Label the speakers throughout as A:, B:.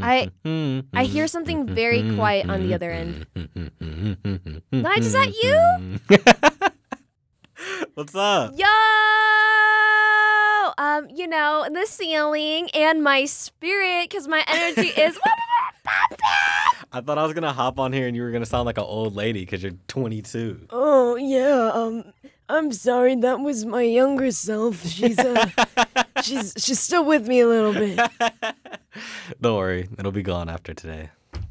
A: I I hear something very quiet on the other end. Nyge, is that you?
B: What's up?
A: Yo! Um, you know, the ceiling and my spirit, because my energy is.
B: I thought I was gonna hop on here and you were gonna sound like an old lady because you're 22.
C: Oh yeah, um, I'm sorry. That was my younger self. She's uh, she's she's still with me a little bit.
B: Don't worry, it'll be gone after today. it's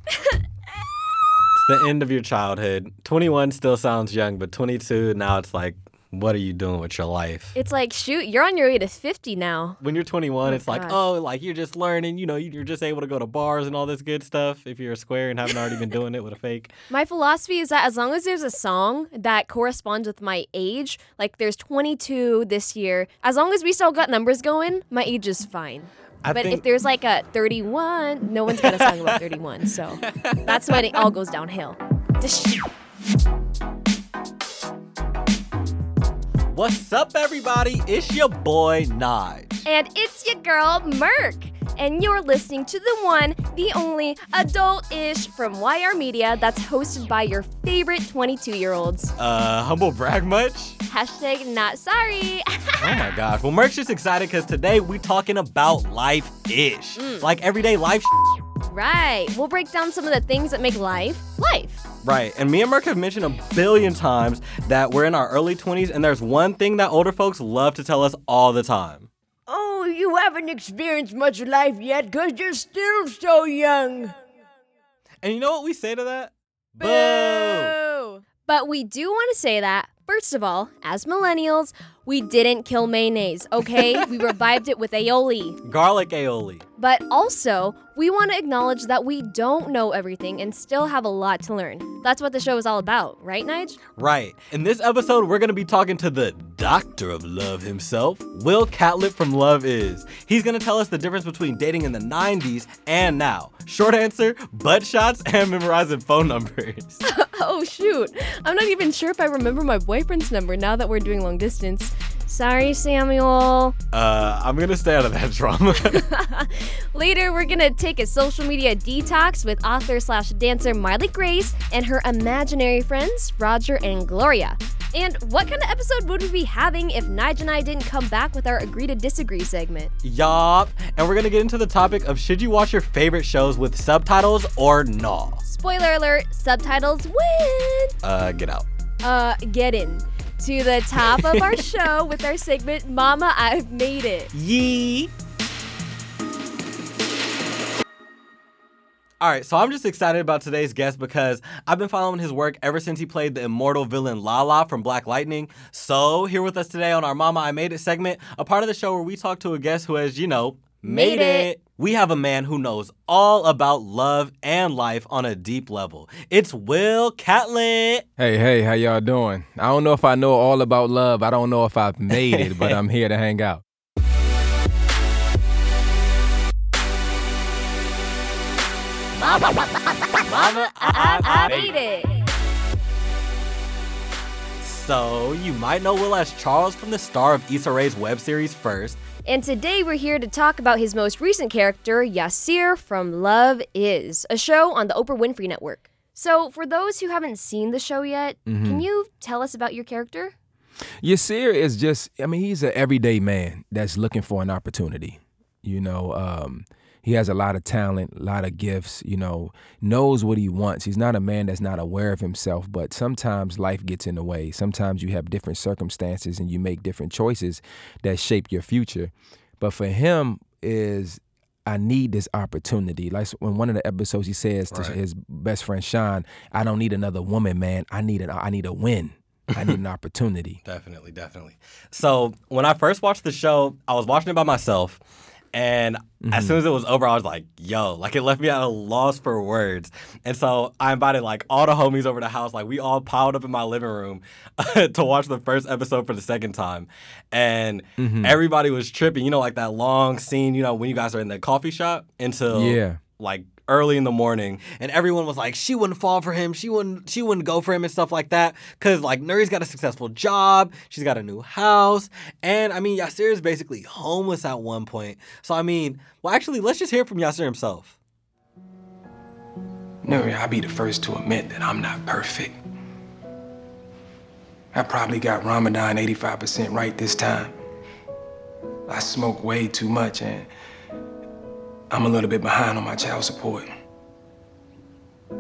B: the end of your childhood. 21 still sounds young, but 22 now it's like, what are you doing with your life?
A: It's like, shoot, you're on your way to 50 now.
B: when you're 21,
A: Oh,
B: it's like,
A: gosh.
B: oh, like you're just learning, you know, you're just able to go to bars and all this good stuff if you're a square and haven't already been doing it with a fake.
A: My philosophy is that as long as there's a song that corresponds with my age, like there's 22 this year, as long as we still got numbers going, my age is fine.
B: I
A: but
B: think
A: if there's like a 31, no one's got a song about 31. So that's when it all goes downhill.
B: What's up, everybody? It's your boy Nyge.
A: And it's your girl, Merk. And you're listening to the one, the only adult ish from YR Media that's hosted by your favorite 22 year olds.
B: Uh, humble brag much?
A: Hashtag not sorry.
B: Oh my gosh. Well, Merk's just excited because today we're talking about life ish. Like everyday life
A: right. We'll break down some of the things that make life life.
B: Right. And me and Merk have mentioned a billion times that we're in our early 20s, and there's one thing that older folks love to tell us all the time.
C: Oh, you haven't experienced much life yet, cause you're still so young.
B: And you know what we say to that?
A: Boo! But we do want to say that, first of all, as millennials, we didn't kill mayonnaise, okay? we revived it with aioli.
B: Garlic aioli.
A: But also, we want to acknowledge that we don't know everything and still have a lot to learn. That's what the show is all about, right, Nyge?
B: Right. In this episode, we're going to be talking to the doctor of love himself, Will Catlett from Love Is. He's going to tell us the difference between dating in the 90s and now. Short answer butt shots and memorizing phone numbers.
A: Oh, shoot. I'm not even sure if I remember my boyfriend's number now that we're doing long distance. Sorry, Samuel.
B: Uh, I'm to stay out of that drama.
A: Later, we're gonna take a social media detox with author slash dancer Marlee Grace and her imaginary friends, Roger and Gloria. And what kind of episode would we be having if Nyge and I didn't come back with our agree to disagree segment?
B: Yup. And we're going to get into the topic of should you watch your favorite shows with subtitles or no?
A: Spoiler alert, subtitles win!
B: Uh, get out.
A: Uh, get in to the top of our show with our segment, Mama, I've Made It.
B: Yee. All right, so I'm just excited about today's guest because I've been following his work ever since he played the immortal villain Lala from Black Lightning. So, here with us today on our Mama I Made It segment, a part of the show where we talk to a guest who has, you know, made,
A: Made it.
B: it. We have a man who knows all about love and life on a deep level. It's Will Catlett.
D: Hey, hey, how y'all doing? I don't know if I know all about love. I don't know if I've made it, but I'm here to hang out.
B: Mama,
A: I, I made it.
B: So, you might know Will as Charles from the star of Issa Rae's web series First.
A: And today we're here to talk about his most recent character, Yasir from Love Is, a show on the Oprah Winfrey Network. So, for those who haven't seen the show yet, can you tell us about your character?
D: Yasir is just, I mean, he's an everyday man that's looking for an opportunity. You know, um, he has a lot of talent, a lot of gifts, you know, knows what he wants. He's not a man that's not aware of himself, but sometimes life gets in the way. Sometimes you have different circumstances and you make different choices that shape your future. But for him is I need this opportunity. Like when one of the episodes he says to
B: Right.
D: his best friend Sean, I don't need another woman, man. I need an I need a win. I need an opportunity.
B: Definitely, definitely. So when I first watched the show, I was watching it by myself. And as soon mm-hmm. as it was over, I was like, yo, like it left me at a loss for words. And so I invited like all the homies over the house. Like we all piled up in my living room to watch the first episode for the second time. And mm-hmm. everybody was tripping, you know, like that long scene, you know, when you guys are in the coffee shop until
D: Yeah.
B: like early in the morning, and everyone was like, she wouldn't fall for him, she wouldn't, she wouldn't go for him and stuff like that, because like Nuri's got a successful job, she's got a new house, and I mean Yasir is basically homeless at one point. So I mean, well, actually, let's just hear from Yasir himself.
E: Nuri, I'll be the first to admit that I'm not perfect. I probably got Ramadan 85% right this time. I smoke way too much and I'm a little bit behind on my child support.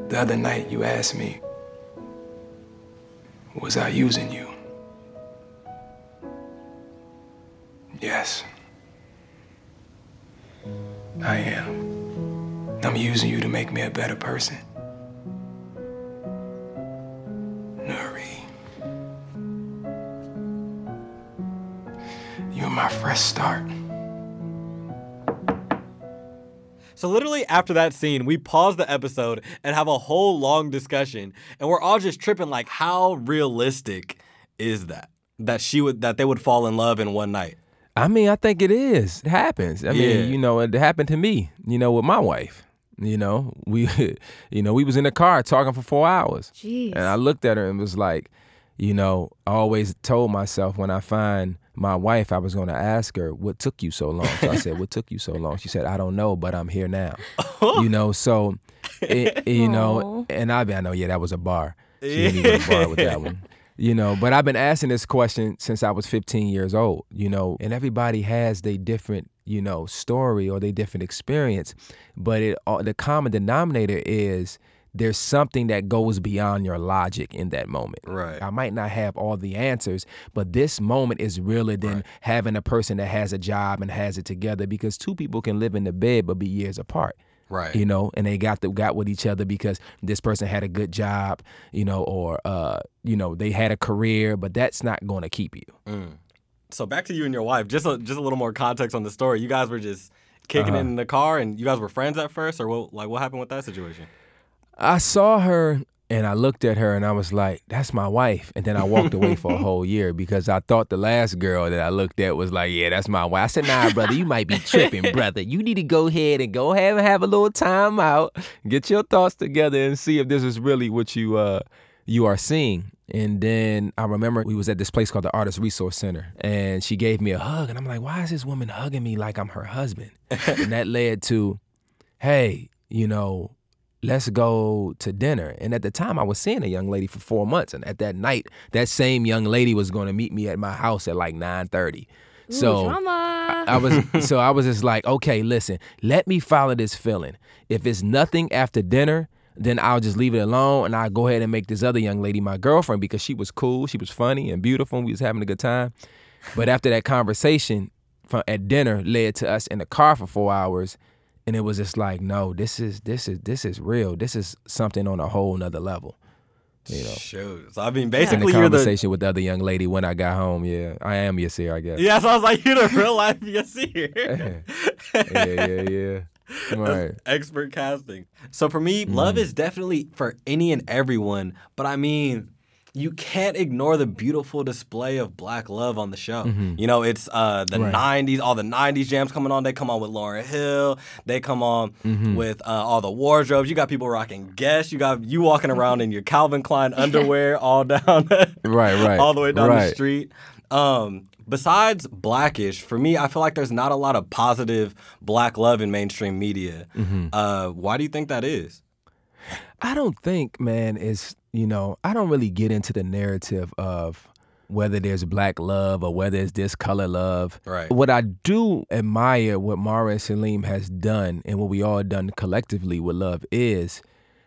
E: The other night you asked me, was I using you? Yes. I am. I'm using you to make me a better person. Nuri. You're my fresh start.
B: So literally after that scene, we pause the episode and have a whole long discussion, and we're all just tripping like, how realistic is that? That she would that they would fall in love in one night.
D: I mean, I think it is. It happens. I
B: Yeah.
D: mean, you know, it happened to me. You know, with my wife. You know, we, you know, we was in the car talking for four hours,
A: Jeez.
D: and I looked at her and was like, you know, I always told myself when I find my wife, I was going to ask her what took you so long. So I said, "What took you so long?" She said, "I don't know, but I'm here now." you know, so it, you know, and I, I know, yeah, that was a bar. She didn't even bar with that one. You know, but I've been asking this question since I was 15 years old, you know, and everybody has their different, you know, story or their different experience, but it all the common denominator is there's something that goes beyond your logic in that moment.
B: Right.
D: I might not have all the answers, but this moment is realer than having a person that has a job and has it together because two people can live in the bed but be years apart
B: Right.
D: you know, and they got the, got with each other because this person had a good job, you know, or uh, you know, they had a career, but that's not going to keep you.
B: So back to you and your wife. Just a, just a little more context on the story. You guys were just kicking it in the car, and you guys were friends at first, or what? Like what happened with that situation?
D: I saw her and I looked at her and I was like, "That's my wife." And then I walked away for a whole year because I thought the last girl that I looked at was like, "Yeah, that's my wife." I said, "Nah, brother, you might be tripping, brother. You need to go ahead and go ahead and have a little time out, get your thoughts together, and see if this is really what you uh you are seeing." And then I remember we was at this place called the Artist Resource Center, and she gave me a hug, and I'm like, "Why is this woman hugging me like I'm her husband?" and that led to, "Hey, you know." Let's go to dinner. And at the time, I was seeing a young lady for four months, and at that night, that same young lady was going to meet me at my house at like nine thirty. So
A: drama.
D: I was so I was just like, okay, listen, let me follow this feeling. If it's nothing after dinner, then I'll just leave it alone and I'll go ahead and make this other young lady my girlfriend because she was cool, she was funny and beautiful, and we was having a good time. But after that conversation from at dinner led to us in the car for four hours, and it was just like, no, this is this is this is real. This is something on a whole nother level. You know.
B: Shoot. So I mean,
D: the
B: basically, you're the
D: conversation with the other young lady when I got home, yeah, I am Yasir, I guess.
B: yeah. So I was like, you're the real life Yasir.
D: yeah, yeah, yeah. Right.
B: Expert casting. So for me, love mm-hmm. is definitely for any and everyone. But I mean, you can't ignore the beautiful display of black love on the show. You know, it's uh, the
D: Right.
B: 90s, all the 90s jams coming on. They come on with Lauryn Hill. They come on with uh, all the wardrobes. You got people rocking Guess. You got you walking around in your Calvin Klein underwear all down,
D: Right, right.
B: all the way down the street. Um, besides Blackish, for me, I feel like there's not a lot of positive black love in mainstream media.
D: Mm-hmm.
B: Uh, why do you think that is?
D: I don't think, man, is you know, I don't really get into the narrative of whether there's black love or whether it's this color love.
B: Right.
D: What I do admire what Mara and Salim has done and what we all done collectively with love is,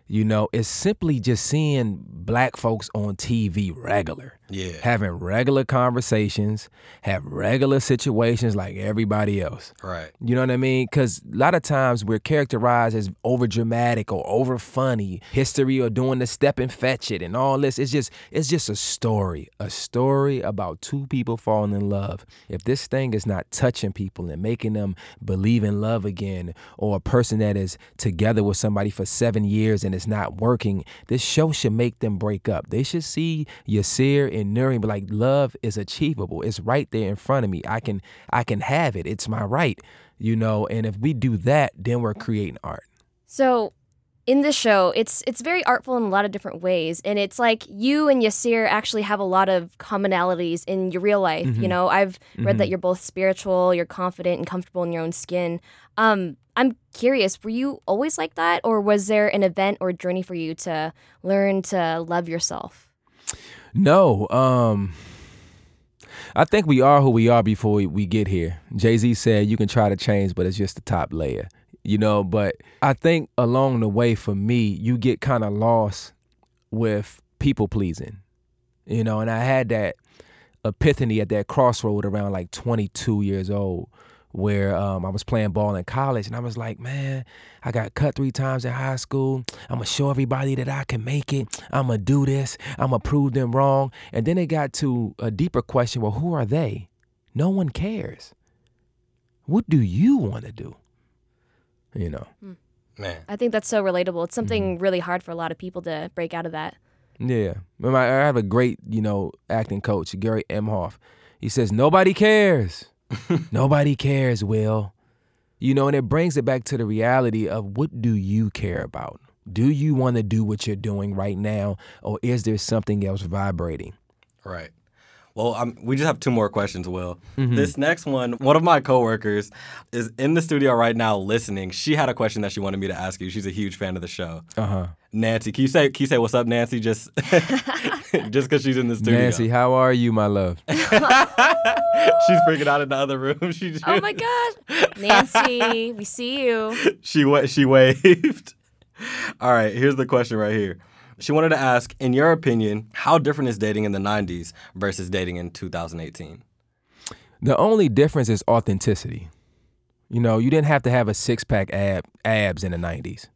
D: you know, it's simply just seeing black folks on TV regular.
B: Yeah.
D: Having regular conversations, have regular situations like everybody else.
B: Right.
D: You know what I mean? Because a lot of times we're characterized as over dramatic or over funny, history or doing the step and fetch it and all this. It's just it's just a story, a story about two people falling in love. If this thing is not touching people and making them believe in love again, or a person that is together with somebody for seven years and it's not working, this show should make them break up. They should see Yasir and And be like, love is achievable. It's right there in front of me. I can I can have it. It's my right. You know, and if we do that, then we're creating art.
A: So, in the show, it's it's very artful in a lot of different ways, and it's like you and Yasir actually have a lot of commonalities in your real life. You know, I've read that you're both spiritual, you're confident and comfortable in your own skin. Um, I'm curious, were you always like that, or was there an event or journey for you to learn to love yourself?
D: No, um, I think we are who we are before we, we get here. Jay Z said you can try to change, but it's just the top layer, you know. But I think along the way, for me, you get kind of lost with people pleasing, you know. And I had that epiphany at that crossroad around like 22 years old where um, I was playing ball in college and I was like, man, I got cut three times in high school. I'm gonna show everybody that I can make it. I'm gonna do this. I'm gonna prove them wrong. And then it got to a deeper question well, who are they? No one cares. What do you wanna do? You know?
B: Man.
A: I think that's so relatable. It's something really hard for a lot of people to break out of that.
D: Yeah. I I have a great, you know, acting coach, Gary Emhoff. He says, nobody cares. nobody cares, Will. You know, and it brings it back to the reality of what do you care about? Do you want to do what you're doing right now, or is there something else vibrating?
B: Right. Well, um, we just have two more questions, Will. This next one, one of my coworkers is in the studio right now listening. She had a question that she wanted me to ask you. She's a huge fan of the show.
D: Uh huh.
B: Nancy, can you say can you say what's up, Nancy? Just just because she's in the studio.
D: Nancy, how are you, my love?
B: she's freaking out in the other room. She oh just,
A: Oh my gosh. Nancy, we see you.
B: she wa- she waved. All right, here's the question right here. She wanted to ask, in your opinion, how different is dating in the 90s versus dating in 2018?
D: The only difference is authenticity. You know, you didn't have to have a six pack ab abs in the nineties.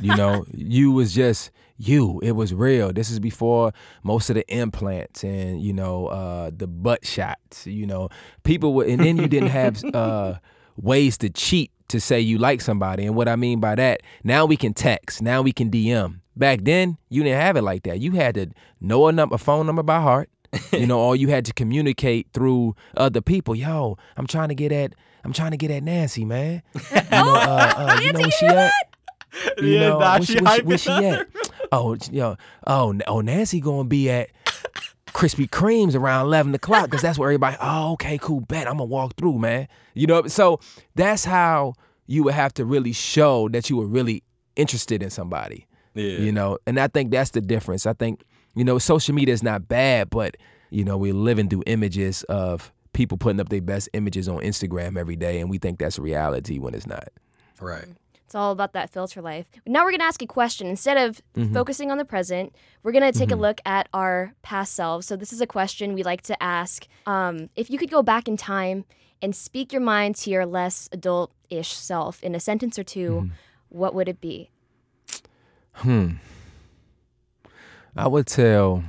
D: You know, you was just you. It was real. This is before most of the implants and you know uh, the butt shots. You know, people would, and then you didn't have uh, ways to cheat to say you like somebody. And what I mean by that, now we can text. Now we can DM. Back then, you didn't have it like that. You had to know a a phone number by heart. you know, all you had to communicate through other people. Yo, I'm trying to get at, I'm trying to get at Nancy, man. You know, uh, uh, you know where she at? You
B: Yeah,
D: know, where
B: she
D: where she, where she at? Oh, yo, oh, oh, Nancy gonna be at Krispy Kreme's around eleven o'clock because that's where everybody. Oh, okay, cool, bet I'm gonna walk through, man. You know, so that's how you would have to really show that you were really interested in somebody.
B: Yeah.
D: You know, and I think that's the difference. I think you know, social media is not bad, but you know, we're living through images of people putting up their best images on Instagram every day, and we think that's reality when it's not.
B: Right.
A: It's all about that filter life. Now we're going to ask a question. Instead of focusing on the present, we're going to take a look at our past selves. So, this is a question we like to ask. Um, if you could go back in time and speak your mind to your less adult ish self in a sentence or 2 what would it be? Hmm.
D: I would tell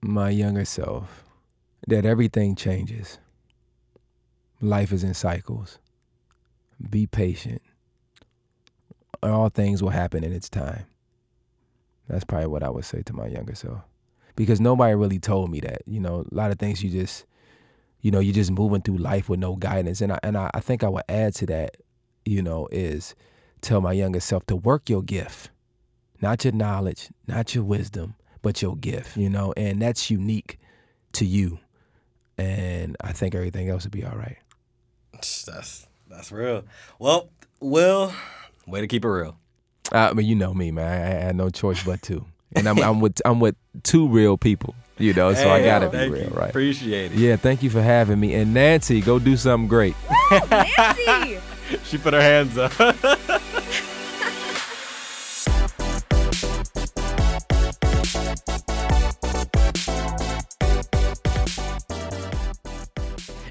D: my younger self that everything changes. Life is in cycles. Be patient. All things will happen in its time. That's probably what I would say to my younger self. Because nobody really told me that. You know, a lot of things you just, you know, you're just moving through life with no guidance. And I, and I, I think I would add to that, you know, is tell my younger self to work your gift not your knowledge, not your wisdom, but your gift, you know, and that's unique to you. And I think everything else would be all right.
B: That's that's real. Well, Will, way to keep it real.
D: I mean, you know me, man. I, I had no choice but to. And I'm, I'm with I'm with two real people, you know, so I gotta be real,
B: you.
D: right?
B: Appreciate it.
D: Yeah, thank you for having me. And Nancy, go do something great.
A: Nancy!
B: She put her hands up.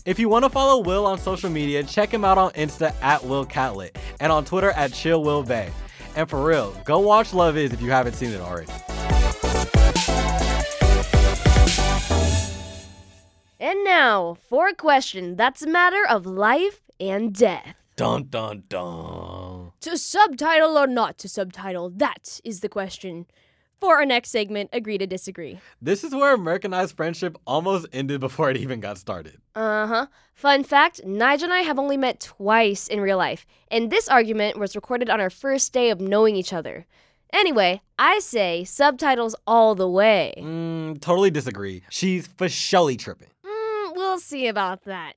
B: If you want to follow Will on social media, check him out on Insta at Will Catlett and on Twitter at Chill Will Bay. And for real, go watch Love Is if you haven't seen it already.
A: and now for a question that's a matter of life and death.
B: Dun dun dun.
A: To subtitle or not to subtitle, that is the question. For our next segment, Agree to Disagree.
B: This is where Americanized friendship almost ended before it even got started.
A: Uh huh. Fun fact Nigel and I have only met twice in real life, and this argument was recorded on our first day of knowing each other. Anyway, I say subtitles all the way.
B: Mm, totally disagree. She's for surely tripping.
A: Mm, we'll see about that.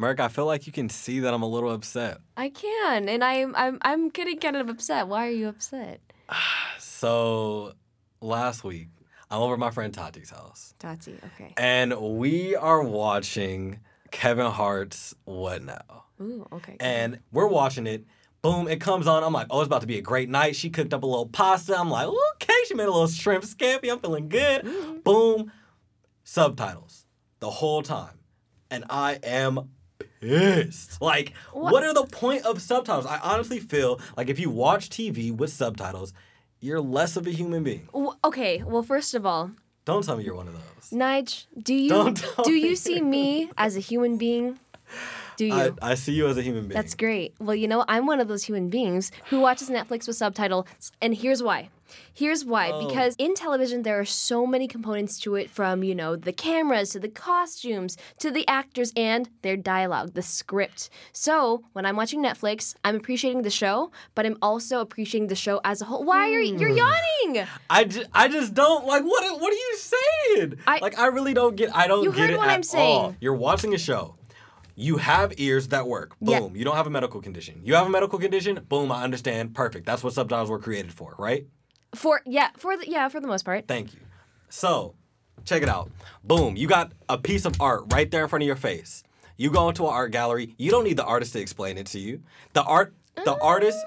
B: Merk, I feel like you can see that I'm a little upset.
A: I can, and I'm I'm I'm getting kind of upset. Why are you upset?
B: So, last week, I'm over at my friend Tati's house,
A: Tati, okay.
B: and we are watching Kevin Hart's What Now?
A: Ooh, okay.
B: And we're watching it. Boom, it comes on. I'm like, oh, it's about to be a great night. She cooked up a little pasta. I'm like, okay, she made a little shrimp scampi. I'm feeling good. Mm-hmm. Boom, subtitles the whole time. And I am pissed. Like, what? are the point of subtitles? I honestly feel like if you watch TV with subtitles, you're less of a human being.
A: W- okay, well, first of all,
B: Don't tell me you're one of those.
A: Nyge, do you
B: Don't tell
A: do
B: me
A: you see me as a human being? Do you?
B: I, I see you as a human being.
A: That's great. Well, you know, I'm one of those human beings who watches Netflix with subtitles, and here's why. Here's why.
B: Oh.
A: Because in television, there are so many components to it from, you know, the cameras to the costumes to the actors and their dialogue, the script. So when I'm watching Netflix, I'm appreciating the show, but I'm also appreciating the show as a whole. Why are you,
B: Hmm.
A: you're yawning?
B: I just, I just don't like what what are you saying?
A: I-
B: like I really don't get I don't
A: You
B: get
A: heard
B: it
A: what
B: at
A: I'm saying.
B: all. You're watching a show. You have ears that work.
A: Yeah.
B: Boom. You don't have a medical condition. You have a medical condition. Boom. I understand. Perfect. That's what subtitles were created for, right?
A: For yeah, for the yeah, for the most part.
B: Thank you. So, check it out. Boom. You got a piece of art right there in front of your face. You go into an art gallery. You don't need the artist to explain it to you. The art, the mm. artist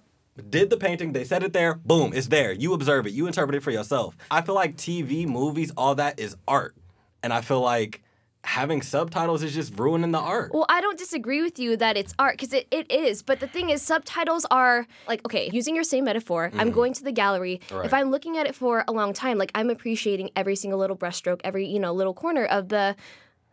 B: did the painting. They set it there. Boom. It's there. You observe it. You interpret it for yourself. I feel like TV, movies, all that is art, and I feel like having subtitles is just ruining the art.
A: Well, I don't disagree with you that it's art because it, it is. But the thing is, subtitles are like, okay, using your same metaphor, I'm going to the gallery.
B: Mm. Right.
A: If I'm looking at it for a long time, like I'm appreciating every single little brushstroke, every, you know, little corner of the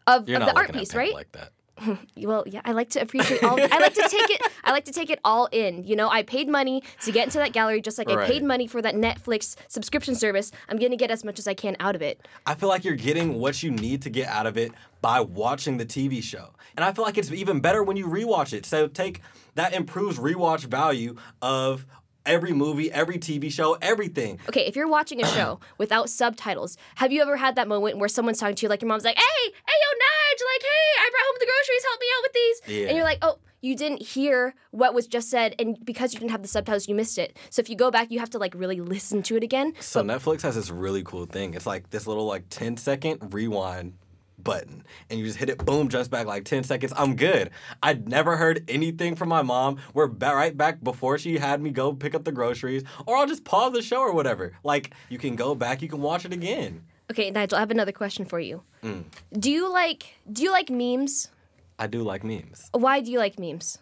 A: of, of the art piece, right?
B: like that.
A: well, yeah, I like to appreciate all I like to take it I like to take it all in. You know, I paid money to get into that gallery just like I paid money for that Netflix subscription service. I'm going to get as much as I can out of it.
B: I feel like you're getting what you need to get out of it by watching the TV show. And I feel like it's even better when you rewatch it. So take that improves rewatch value of every movie, every TV show, everything.
A: Okay, if you're watching a show without subtitles, have you ever had that moment where someone's talking to you, like your mom's like, "Hey, hey, yo, Nyge, like, hey, I brought home the groceries, help me out with these,"
B: Yeah.
A: and you're like, "Oh." You didn't hear what was just said, and because you didn't have the subtitles, you missed it. So if you go back, you have to like really listen to it again.
B: So Netflix has this really cool thing. It's like this little like 10 second rewind button and you just hit it boom jumps back like 10 seconds i'm good i'd never heard anything from my mom we're ba- right back before she had me go pick up the groceries or i'll just pause the show or whatever like you can go back you can watch it again
A: Okay, Nigel, I have another question for you.
B: Mm.
A: Do you like do you like memes?
B: i do like memes
A: Why do you like memes?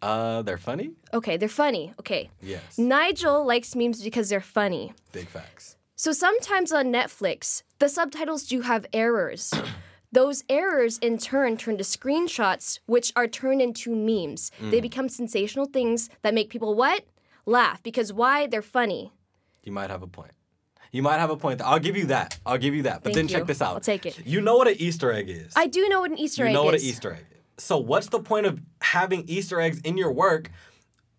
B: uh they're funny
A: Okay, they're funny. Okay.
B: yes
A: Nigel likes memes because they're funny.
B: big facts
A: So sometimes on Netflix, the subtitles do have errors. Those errors in turn turn to screenshots, which are turned into memes. They
B: Mm.
A: become sensational things that make people what? Laugh. Because why? They're funny.
B: you might have a point you might have a point i'll give you that i'll give you that but
A: Thank
B: then
A: you.
B: check this out
A: I'll take it.
B: you know what an easter egg is
A: I do know what an Easter
B: you
A: egg is.
B: You know what an Easter egg is. So what's the point of having Easter eggs in your work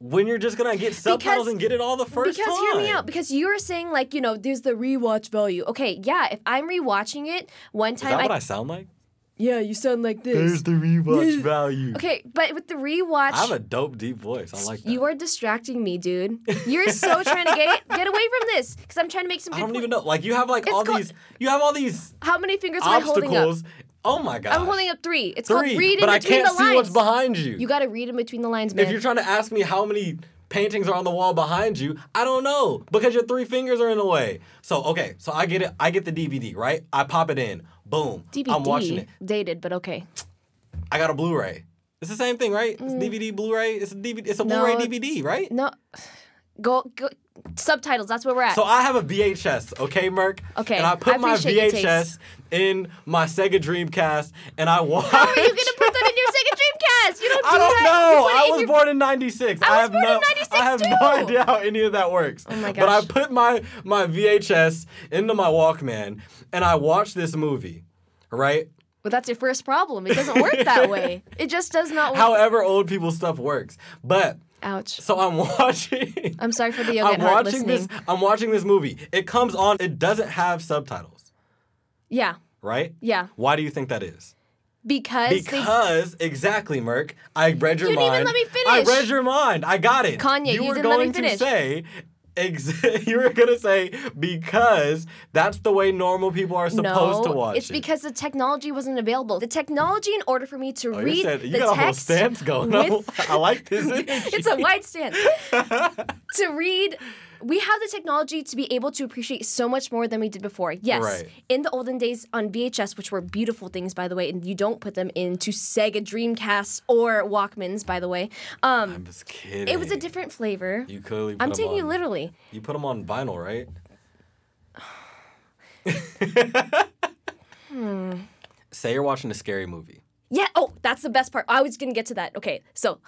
B: when you're just gonna get subtitles
A: Because-
B: and get it all the first
A: because
B: time?
A: hear me out. Because you're saying like you know, there's the rewatch value. Okay, yeah. If I'm rewatching it one time,
B: Is
A: time,
B: that what
A: I
B: I sound like?
C: Yeah, you sound like this.
B: There's the rewatch value.
A: okay, but with the rewatch,
B: I have a dope deep voice. I like that.
A: You are distracting me, dude. You're so trying to get get away from this because I'm trying to make some.
B: I don't
A: po-
B: even know. Like you have like
A: It's
B: all
A: called-
B: these. You have all these
A: How many fingers am I holding up?
B: Oh my god.
A: I'm holding up three. It's called
B: three,
A: read in
B: but I can't see
A: lines.
B: what's behind you.
A: You got to read in between the lines, man.
B: if you're trying to ask me how many paintings are on the wall behind you, I don't know because your three fingers are in the way. So okay, so I get it. I get the DVD, right? I pop it in. Boom.
A: DVD
B: I'm watching it.
A: dated, but okay.
B: I got a Blu-ray. It's the same thing, right? It's DVD, Blu-ray. It's a DVD. It's a
A: Mm. No,
B: Blu-ray DVD, right?
A: No, go go. Subtitles. That's where we're at.
B: So I have a VHS, okay, Merk?
A: Okay,
B: And I put
A: I
B: my VHS in my Sega Dreamcast, and I watch.
A: How are you gonna put that in your Sega Dreamcast? You don't do that.
B: I don't know.
A: You put it
B: I was
A: your-
B: born in '96.
A: I was
B: have
A: born in
B: no,
A: 96
B: I have
A: too.
B: no idea how any of that works.
A: Oh my gosh.
B: But I put my my VHS into my Walkman and I watched this movie. Right.
A: But that's your first problem. It doesn't work that way. It just does not work.
B: However, old people stuff works. But
A: Ouch.
B: so I'm watching.
A: I'm sorry for the young
B: I'm
A: at heart
B: watching
A: listening.
B: this. I'm watching this movie. It comes on. It doesn't have subtitles.
A: Yeah.
B: Right.
A: Yeah.
B: Why do you think that is?
A: Because, they
B: Because exactly, Merk. I read your
A: You didn't
B: mind.
A: even let me finish.
B: I read your mind. I got it.
A: Kanye, you
B: were
A: didn't let me
B: going to say. Ex- you were gonna say because that's the way normal people are supposed
A: no,
B: to watch
A: it's
B: it.
A: because the technology wasn't available. The technology, in order for me to
B: Oh, you
A: read
B: you
A: the
B: got a whole
A: text,
B: stance going.
A: with-
B: I like this.
A: it's a wide stance. to read, we have the technology to be able to appreciate so much more than we did before. Yes,
B: Right.
A: in the olden days on VHS, which were beautiful things, by the way, and you don't put them into Sega Dreamcasts or Walkmans, by the way. Um,
B: I'm just kidding.
A: it was a different flavor.
B: You clearly. Put
A: I'm taking you literally.
B: You put them on vinyl, right?
A: Hmm.
B: Say you're watching a scary movie.
A: Yeah. Oh, that's the best part. I was gonna get to that. Okay, so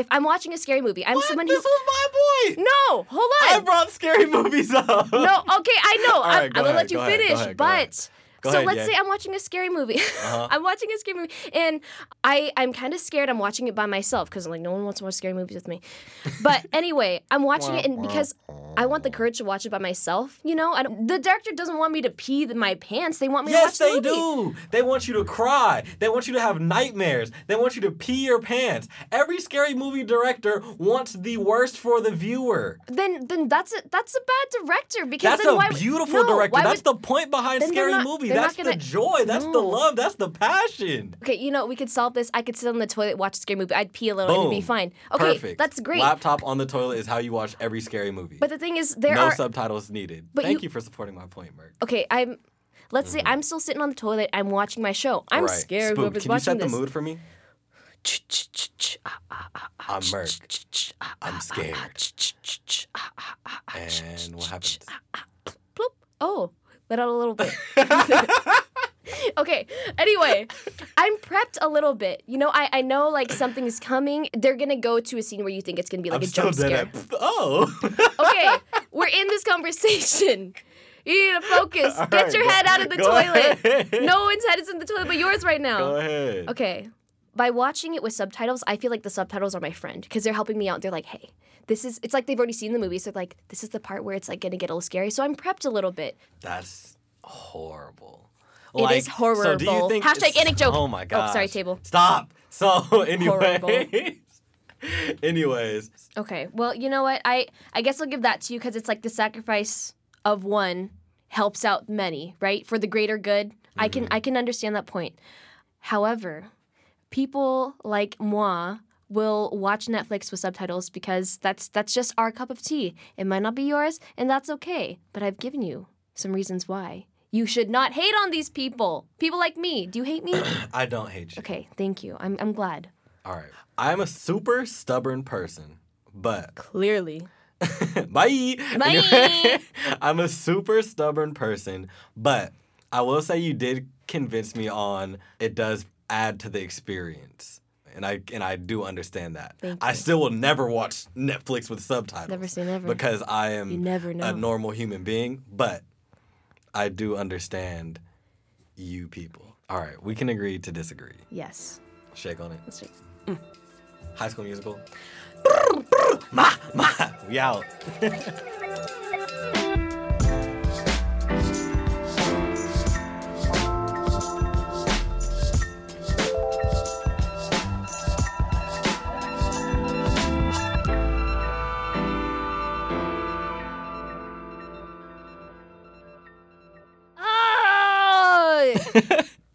A: if I'm watching a scary movie, I'm someone who.
B: This was my point.
A: No, hold on.
B: I brought scary movies up.
A: No, okay, I know. I'm,
B: right,
A: I'm
B: go
A: gonna let you
B: go ahead, go
A: finish,
B: ahead, go
A: but.
B: ahead. Go
A: so
B: ahead,
A: let's
B: yeah.
A: say I'm watching a scary movie.
B: Uh-huh.
A: I'm watching a scary movie, and I I'm kind of scared. I'm watching it by myself because like no one wants to watch scary movies with me. But anyway, I'm watching it, and because I want the courage to watch it by myself, you know, I don't, the director doesn't want me to pee my pants. They want me
B: Yes,
A: to watch the movie.
B: Yes, they do. They want you to cry. They want you to have nightmares. They want you to pee your pants. Every scary movie director wants the worst for the viewer.
A: Then then that's a that's a bad director because
B: That's
A: then
B: a
A: why
B: beautiful
A: no,
B: director. That's
A: would-
B: the point behind scary
A: not-
B: movie.
A: they're
B: That's the
A: gonna-
B: joy. That's the love. That's the passion.
A: Okay, you know, we could solve this. I could sit on the toilet, watch a scary movie. I'd pee a little and it'd be fine. Okay,
B: Perfect.
A: that's great.
B: Laptop on the toilet is how you watch every scary movie.
A: But the thing is, there are-
B: no
A: are
B: subtitles needed.
A: But
B: Thank
A: you-
B: you, for supporting my point, Merk.
A: okay. I'm. Let's say mm-hmm. I'm still sitting on the toilet. I'm watching my show. I'm
B: right.
A: scared.
B: Spook,
A: Whoever's
B: can you
A: watching
B: set
A: this.
B: the mood for me? I'm Merk. I'm scared. And what happens?
A: Bloop. Oh, let out a little bit. okay. Anyway, I'm prepped a little bit. You know, I, I know like something is coming. They're gonna go to a scene where you think it's gonna be like
B: I'm
A: a jump scare.
B: at. Oh.
A: okay, we're in this conversation. You need to focus.
B: All
A: Get
B: right,
A: your
B: go-
A: head out of the toilet.
B: ahead.
A: No one's head is in the toilet but yours right now.
B: Go ahead.
A: Okay. By watching it with subtitles, I feel like the subtitles are my friend because they're helping me out. They're like, hey, this is, it's like they've already seen the movie. So, like, this is the part where it's like gonna get a little scary. So, I'm prepped a little bit.
B: That's horrible.
A: It is
B: So do you think
A: Hashtag
B: it's-
A: anecdote.
B: Oh, oh my
A: Oh,
B: god.
A: sorry, table.
B: Stop. So anyways. Anyways.
A: Okay. Well, you know what? I, I guess I'll give that to you because it's like the sacrifice of one helps out many, right? For the greater good. I can, mm-hmm. I can understand that point. However, people like moi will watch Netflix with subtitles because that's that's just our cup of tea. It might not be yours, and that's okay. But I've given you some reasons why. You should not hate on these people. People like me. Do you hate me?
B: I don't hate you.
A: okay, thank you. I'm I'm glad.
B: All right. I'm a super stubborn person, but
A: Clearly.
B: bye.
A: Bye.
B: Anyway, I'm a super stubborn person, but I will say you did convince me on it does add to the experience. And I and I do understand that.
A: Thank
B: I still will never watch Netflix with subtitles.
A: Never say never.
B: Because I am
A: You never know.
B: a normal human being, but I do understand you people. All right, we can agree to disagree.
A: Yes.
B: Shake on it.
A: Let's see. Mm.
B: High School Musical. ma, ma, we out.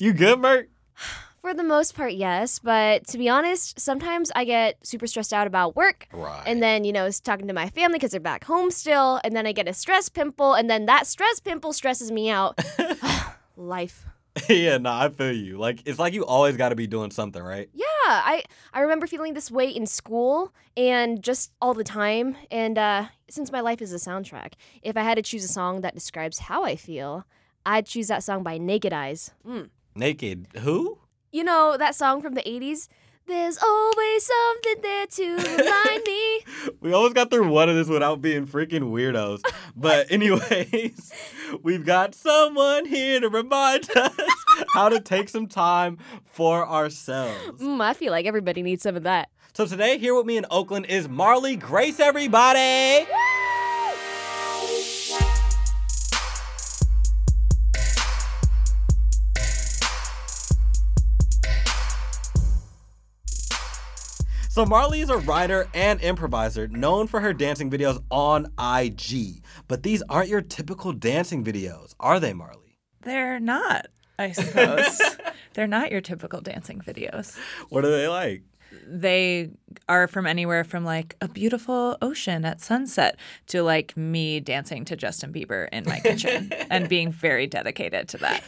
B: You good, Merk?
A: For the most part, yes. But to be honest, sometimes I get super stressed out about work.
B: Right.
A: And then, you know, it's talking to my family because they're back home still. And then I get a stress pimple. And then that stress pimple stresses me out. Life.
B: yeah, no, I feel you. Like it's like you always got to be doing something, right?
A: Yeah, I, I remember feeling this way in school and just all the time. And uh, since my life is a soundtrack, if I had to choose a song that describes how I feel, I'd choose that song by Naked Eyes. Mm.
B: Naked. Who?
A: You know that song from the 80s? There's always something there to remind me.
B: We always got through one of this without being freaking weirdos. But anyways, we've got someone here to remind us how to take some time for ourselves.
A: Mm, I feel like everybody needs some of that.
B: So today, here with me in Oakland is Marlee Grace, everybody. So Marlee is a writer and improviser known for her dancing videos on IG. But these aren't your typical dancing videos, are they, Marlee?
F: They're not, I suppose. They're not your typical dancing videos.
B: What are they like?
F: They are from anywhere from like a beautiful ocean at sunset to like me dancing to Justin Bieber in my kitchen and being very dedicated to that.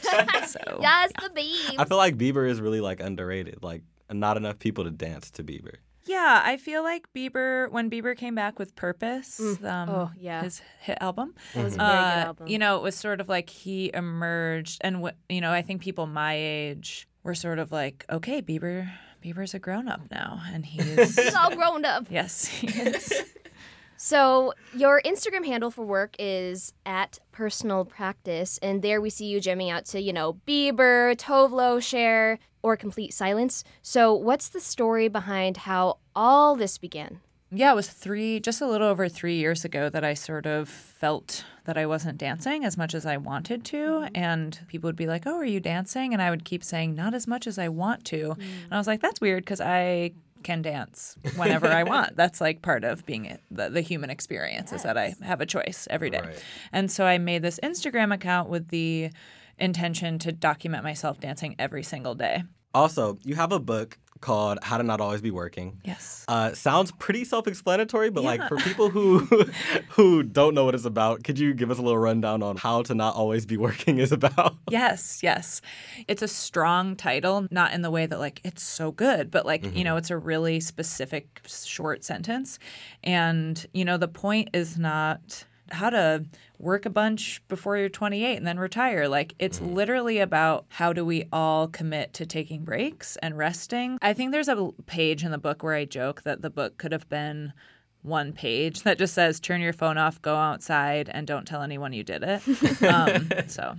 F: So
A: Yes, the beam.
B: I feel like Bieber is really like underrated. Like not enough people to dance to Bieber.
F: Yeah, I feel like Bieber when Bieber came back with Purpose, um,
A: Oh, yeah.
F: his hit album.
A: That was a very good
F: uh,
A: album.
F: You know, it was sort of like he emerged, and what you know, I think people my age were sort of like, okay, Bieber, Bieber's a grown up now, and he's
A: He's all grown up.
F: yes, he is.
A: So your Instagram handle for work is at personal practice, and there we see you jamming out to, you know, Bieber, Tove Lo, Cher, or Complete Silence. So what's the story behind how all this began?
F: Yeah, it was three, just a little over three years ago that I sort of felt that I wasn't dancing as much as I wanted to. Mm-hmm. And people would be like, Oh, are you dancing? And I would keep saying, Not as much as I want to. Mm. And I was like, That's weird because I can dance whenever I want. That's like part of being it, the, the human experience is that I have a choice every day.
B: Right.
F: And so I made this Instagram account with the intention to document myself dancing every single day.
B: Also, you have a book called How to Not Always Be Working.
F: Yes.
B: Uh, sounds pretty self-explanatory, but like for people who who don't know what it's about, could you give us a little rundown on how to not always be working is about?
F: Yes, yes. It's a strong title, not in the way that like it's so good, but like, you know, it's a really specific short sentence. And, you know, the point is not how to work a bunch before you're 28 and then retire. Like it's literally about how do we all commit to taking breaks and resting. I think there's a page in the book where I joke that the book could have been one page that just says turn your phone off, go outside, and don't tell anyone you did it. um, so.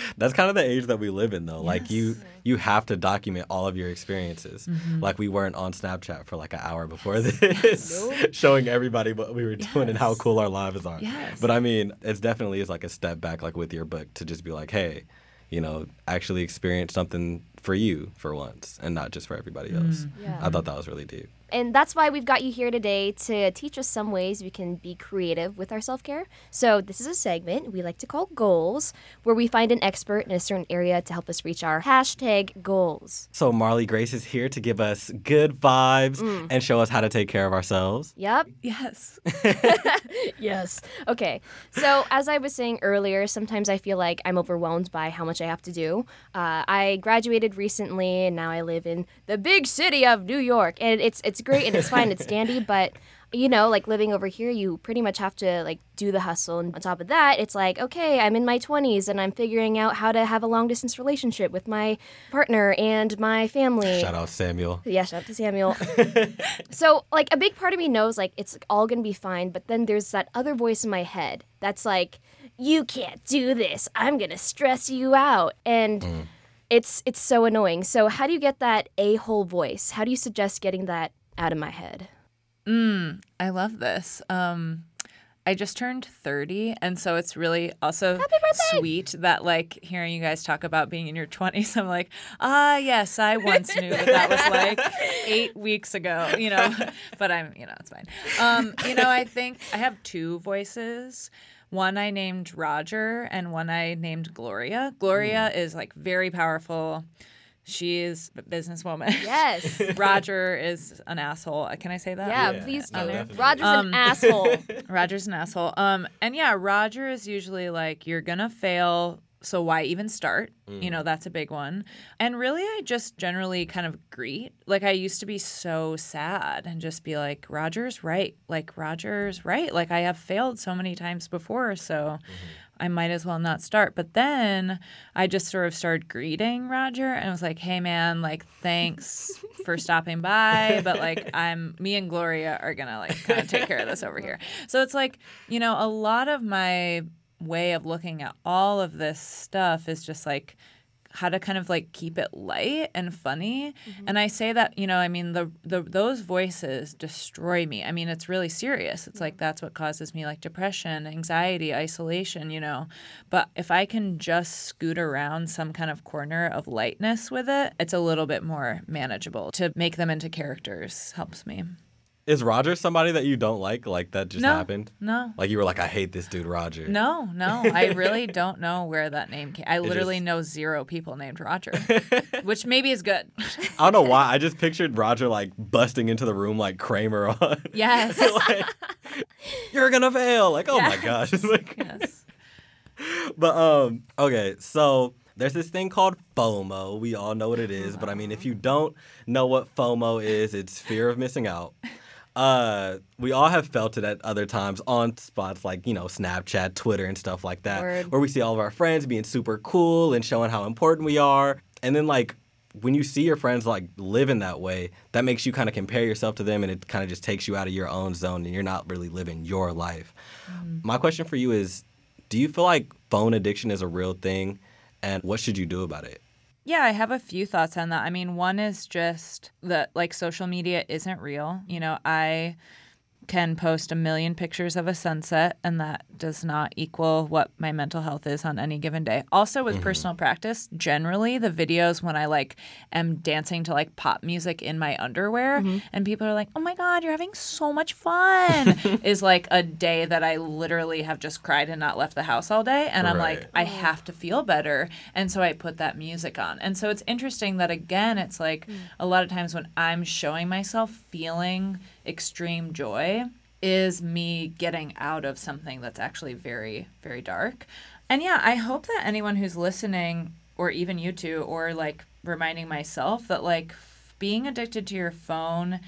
B: That's kind of the age that we live in, though. Like you, you have to document all of your experiences.
F: Mm-hmm.
B: Like we weren't on Snapchat for like an hour before this, showing everybody what we were doing and how cool our lives are.
F: Yes.
B: But I mean, it's definitely is like a step back, like with your book, to just be like, hey, you know, actually experience something for you for once, and not just for everybody else.
A: Yeah.
B: I thought that was really deep.
A: And that's why we've got you here today to teach us some ways we can be creative with our self care. So, this is a segment we like to call Goals, where we find an expert in a certain area to help us reach our hashtag goals.
B: So Marlee Grace is here to give us good vibes
A: Mm.
B: and show us how to take care of ourselves.
A: Yep.
F: Yes.
A: Yes. Okay. So, as I was saying earlier, sometimes I feel like I'm overwhelmed by how much I have to do. Uh, I graduated recently, and now I live in the big city of New York, and it's it's great and it's fine, it's dandy, but you know, like living over here, you pretty much have to like do the hustle. And on top of that, it's like, okay, I'm in my 20s and I'm figuring out how to have a long distance relationship with my partner and my family.
B: Shout out Samuel.
A: Yeah, shout out to Samuel. so, like, a big part of me knows, like, it's all gonna be fine, but then there's that other voice in my head that's like, you can't do this. I'm gonna stress you out. And mm. it's it's so annoying. So, how do you get that a hole voice? How do you suggest getting that out of my head?
F: Mm, I love this. Um, I just turned 30, and so it's really also sweet that, like, hearing you guys talk about being in your 20s, I'm like, ah, yes, I once knew that that was like eight weeks ago, you know, but I'm, you know, it's fine. Um, you know, I think I have two voices. One I named Roger, and one I named Gloria. Gloria is like very powerful. She is a businesswoman.
A: Yes.
F: Roger is an asshole. Can I say that?
A: Yeah,
B: Yeah,
A: please do.
B: definitely.
A: Roger's
F: Um,
A: an asshole.
F: Roger's an asshole. Um, and yeah, Roger is usually like, you're gonna fail so why even start? You know, that's a big one. And really, I just generally kind of greet. Like, I used to be so sad and just be like, Roger's right. Like, Roger's right. Like, I have failed so many times before. So I might as well not start. But then I just sort of started greeting Roger and was like, hey, man, like, thanks for stopping by. But like, I'm, me and Gloria are going to like kind of take care of this over here. So it's like, you know, a lot of my way of looking at all of this stuff is just like how to kind of like keep it light and funny. Mm-hmm. And I say that, you know, I mean the the those voices destroy me. I mean, it's really serious. It's like mm-hmm. that's what causes me like depression, anxiety, isolation, you know. But if I can just scoot around some kind of corner of lightness with it, it's a little bit more manageable. To make them into characters helps me.
B: Is Roger somebody that you don't like? Like that just
F: No.
B: happened?
F: No.
B: Like you were like, I hate this dude, Roger.
F: No, no, I really don't know where that name came. I literally
B: just-
F: know zero people named Roger, which maybe is good.
B: I don't know why. I just pictured Roger like busting into the room like Kramer on.
F: Yes.
B: like, you're gonna fail. Like, oh my gosh. Like,
F: yes.
B: but um, okay, so there's this thing called FOMO. We all know what it is, but I mean, if you don't know what FOMO is, it's fear of missing out. Uh, we all have felt it at other times on spots like you know Snapchat, Twitter, and stuff like that,
A: Word.
B: where we see all of our friends being super cool and showing how important we are, and then like when you see your friends like living that way, that makes you kind of compare yourself to them, and it kind of just takes you out of your own zone, and you're not really living your life. My question for you is, do you feel like phone addiction is a real thing, and what should you do about it?
F: Yeah, I have a few thoughts on that. I mean, one is just that like social media isn't real. You know, I can post a million pictures of a sunset and that does not equal what my mental health is on any given day. Also with mm-hmm. personal practice, generally the videos when I like am dancing to like pop music in my underwear mm-hmm. and people are like, "Oh my god, you're having so much fun." is like a day that I literally have just cried and not left the house all day and I'm like, I have to feel better. And so I put that music on. And so it's interesting that, again, it's like mm. a lot of times when I'm showing myself feeling extreme joy, is me getting out of something that's actually very, very dark. And yeah, I hope that anyone who's listening, or even you two, or like reminding myself that like being addicted to your phone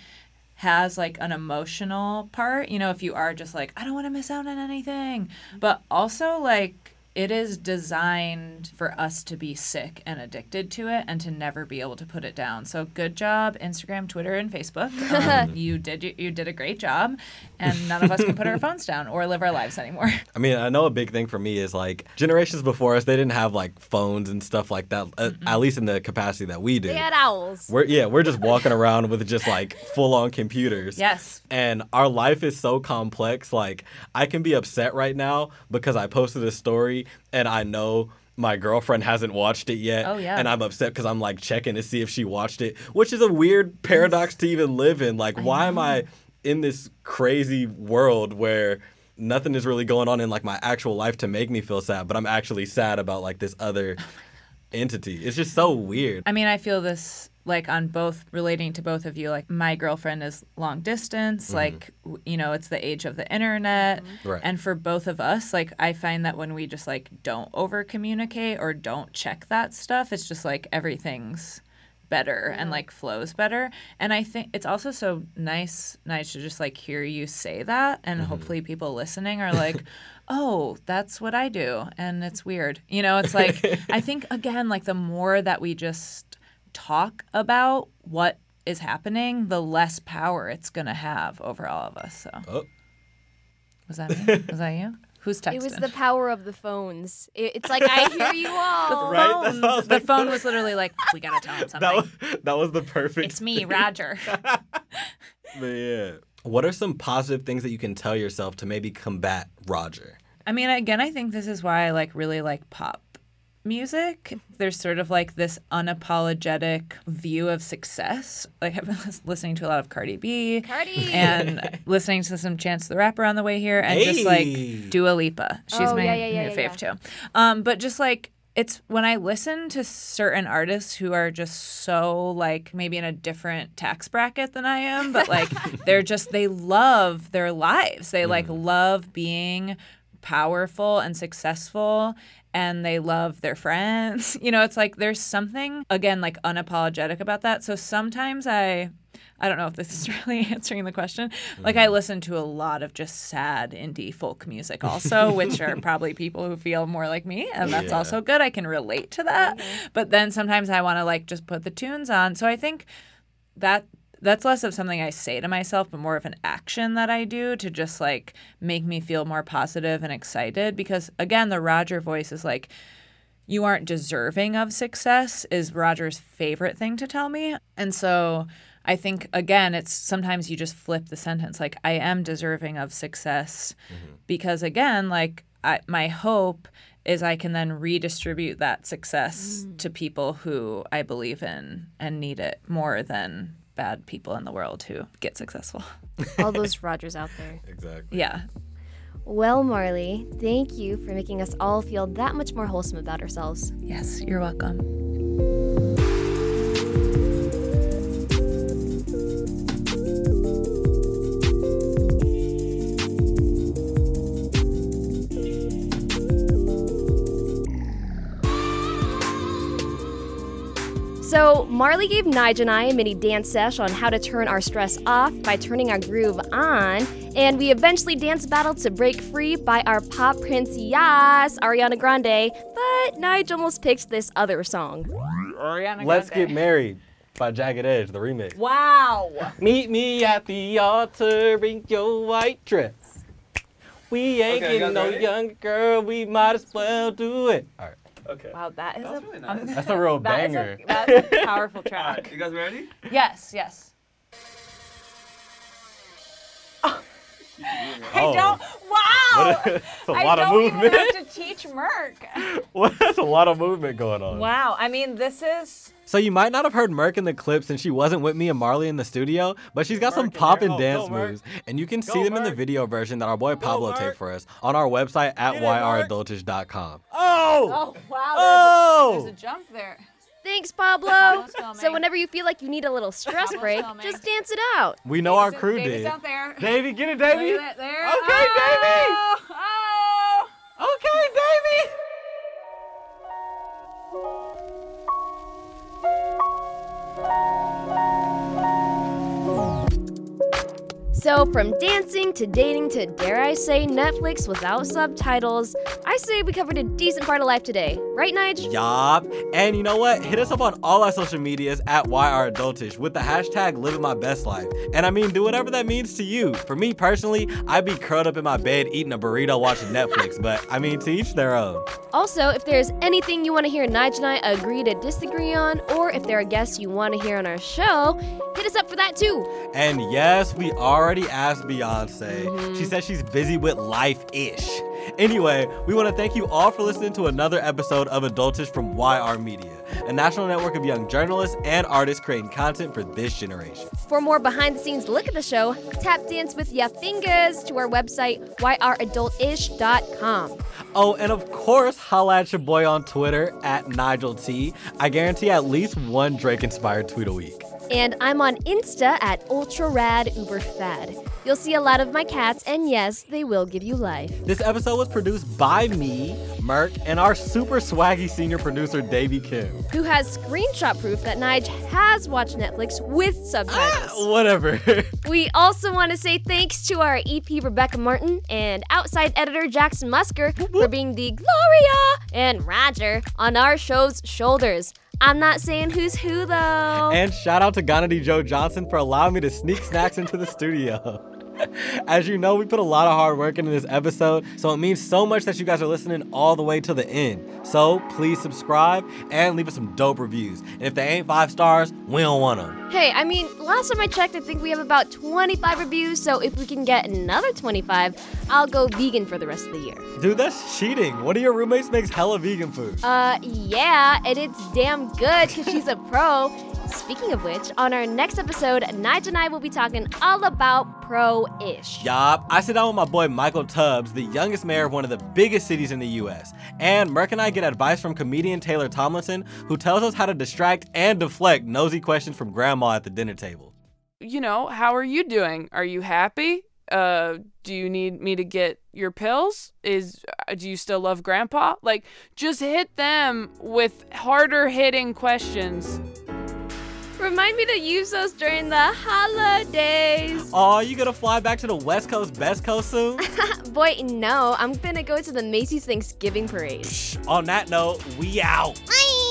F: has like an emotional part, you know, if you are just like, I don't want to miss out on anything. But also, like, it is designed for us to be sick and addicted to it and to never be able to put it down. So good job, Instagram, Twitter, and Facebook. Um, you did you did a great job, and none of us can put our phones down or live our lives anymore.
B: I mean, I know a big thing for me is like generations before us, they didn't have like phones and stuff like that, uh, at least in the capacity that we do.
A: They had owls.
B: We're yeah, we're just walking around with just like full on computers.
F: Yes.
B: And our life is so complex. Like I can be upset right now because I posted a story and I know my girlfriend hasn't watched it yet.
F: Oh, yeah.
B: And I'm upset because I'm like checking to see if she watched it, which is a weird paradox to even live in. Like, why am I in this crazy world where nothing is really going on in like my actual life to make me feel sad, but I'm actually sad about like this other entity? It's just so weird.
F: I mean, I feel this like on both relating to both of you. Like my girlfriend is long distance. Mm-hmm. Like you know, it's the age of the internet, mm-hmm.
B: Right.
F: and for both of us, like I find that when we just like don't over communicate or don't check that stuff, it's just like everything's better and like flows better. And i think it's also so nice nice to just like hear you say that and mm-hmm. hopefully people listening are like oh that's what i do. And it's weird. You know it's like i think again like the more that we just talk about what is happening the less power it's going to have over all of us so.
B: Oh.
F: was that me? Was that you who's texting
A: It was the power of the phones. It, it's like I hear you all.
B: Right? That's what I was
F: the
B: like-
F: phone was literally like we gotta tell him something
B: That was that was the perfect.
F: it's me roger
B: But yeah. What are some positive things that you can tell yourself to maybe combat Roger?
F: I mean, again, I think this is why I like really like pop music. There's sort of like this unapologetic view of success. Like I've been listening to a lot of Cardi B.
A: Cardi.
F: And listening to some Chance the Rapper on the way here, and just
B: Hey.
F: like Dua Lipa. She's
A: Oh,
F: my
A: yeah, yeah, yeah,
F: new
A: yeah,
F: fave too. Um, but just like it's when I listen to certain artists who are just so like maybe in a different tax bracket than I am, but like they're just they love their lives. They like love being powerful and successful and they love their friends. You know, it's like there's something again like unapologetic about that. So sometimes I I don't know if this is really answering the question. Like I mm-hmm. listen to a lot of just sad indie folk music also, which are probably people who feel more like me and that's
B: Yeah.
F: also good. I can relate to that. Mm-hmm. But then sometimes I want to like just put the tunes on. So I think that that's less of something I say to myself, but more of an action that I do to just like make me feel more positive and excited. Because again, the Roger voice is like, you aren't deserving of success, is Roger's favorite thing to tell me. And so I think, again, it's sometimes you just flip the sentence like, I am deserving of success. Mm-hmm. Because again, like, I, my hope is I can then redistribute that success mm. to people who I believe in and need it more than bad people in the world who get successful.
A: All those Rogers out there.
B: Exactly.
F: Yeah.
A: Well, Marlee, thank you for making us all feel that much more wholesome about ourselves.
F: Yes, you're welcome.
A: So, Marlee gave Nyge and I a mini dance sesh on how to turn our stress off by turning our groove on, and we eventually dance battled to break free by our pop prince, yes, Ariana Grande, but Nyge almost picked this other song.
F: Ariana
B: Let's Get Married by Jagged Edge, the remix.
F: Wow.
B: Meet me at the altar in your white dress. We ain't
G: Okay,
B: getting no
G: ready?
B: younger, girl. We might as well do it. All right.
G: Okay.
F: Wow, that is
G: That was
F: a
G: really nice.
B: That's a real
F: that is
B: banger.
F: a, that's a powerful
G: All right,
F: track.
G: you guys ready?
F: Yes, yes.
B: Oh.
F: Wow.
B: What a- That's a
F: I
B: lot of
F: don't even
B: movement.
F: have to teach Merk.
B: Well, That's a lot of movement going on.
F: Wow. I mean, this is
B: So you might not have heard Merk in the clip since she wasn't with me and Marlee in the studio, but she's got some
G: Merk in
B: poppin'
G: here. Oh,
B: dance
G: go, Merk.
B: moves, and you can see
G: Go,
B: them in the
G: Merk.
B: video version that our boy Pablo
G: Merk.
B: taped for us on our website at
G: Get it, Merk.
B: yradultish.com. Oh!
F: Oh wow.
B: Oh!
F: There's, there's a jump there.
A: Thanks, Pablo. So, whenever you feel like you need a little stress
F: Pablo's
A: break,
F: filming.
A: just dance it out.
B: We know our crew
F: Davey's
B: did.
F: out there.
B: Davey, get it,
F: Look
B: Davey.
F: at that there.
B: Okay, oh, Davey.
F: oh, Oh.
A: So, from dancing to dating to, dare I say, Netflix without subtitles, I say we covered a decent part of life today. Right, Nyge?
B: Yup. And you know what? Hit us up on all our social medias at YRAdultish with the hashtag living my best life. And I mean, do whatever that means to you. For me personally, I'd be curled up in my bed eating a burrito watching Netflix, but I mean, to each their own.
A: Also, if there's anything you want to hear Nyge and I agree to disagree on, or if there are guests you want to hear on our show, hit us up for that too.
B: And yes, we already asked Beyonce. She mm-hmm. said she's busy with life ish. Anyway, we want to thank you all for listening to another episode of Adultish from YR Media, a national network of young journalists and artists creating content for this generation.
A: For more behind the scenes look at the show, tap dance with ya fingers to our website, yradultish.com.
B: Oh, and of course, holla at your boy on Twitter at Nigel T. I guarantee at least one Drake inspired tweet a week.
A: And I'm on Insta at ultrarad You'll see a lot of my cats, and yes, they will give you life.
B: This episode was produced by me, Merk, and our super swaggy senior producer, Davey Kim.
A: Who has screenshot proof that Nyge has watched Netflix with subtitles.
B: Ah, whatever.
A: We also want to say thanks to our EP Rebecca Martin and outside editor Jackson Musker for being the Gloria and Roger on our show's shoulders. I'm not saying who's who though.
B: and shout out to Ganadi Joe Johnson for allowing me to sneak snacks into the studio. As you know, we put a lot of hard work into this episode, so it means so much that you guys are listening all the way to the end. So please subscribe and leave us some dope reviews. And if they ain't five stars, we don't want them.
A: Hey, I mean, last time I checked, I think we have about 25 reviews, so if we can get another 25, I'll go vegan for the rest of the year.
B: Dude, that's cheating. One of your roommates makes hella vegan food.
A: Uh, yeah, and it's damn good because she's a pro. Speaking of which, on our next episode, Nyge and I will be talking all about pro ish.
B: Yup, I sit down with my boy Michael Tubbs, the youngest mayor of one of the biggest cities in the US. And Merk and I get advice from comedian Taylor Tomlinson, who tells us how to distract and deflect nosy questions from grandma at the dinner table.
H: you know, how are you doing? Are you happy?
G: uh, do you need me to get your pills? Is uh, do you still love grandpa? Like just hit them with harder hitting questions.
A: Remind me to use those during the holidays.
B: Oh, you gonna fly back to the West Coast, Best Coast soon?
A: Boy, no, I'm gonna go to the Macy's Thanksgiving parade.
B: On that note, we out.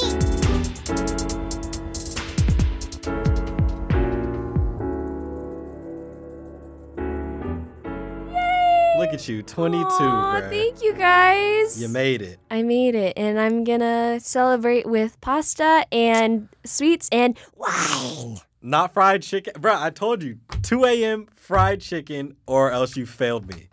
B: Look at you, 22,
A: Aw,
B: bruh.
A: thank you guys.
B: You made it.
A: I made it, and I'm gonna celebrate with pasta and sweets and wine.
B: Not fried chicken. Bruh, I told you, 2 a.m. fried chicken, or else you failed me.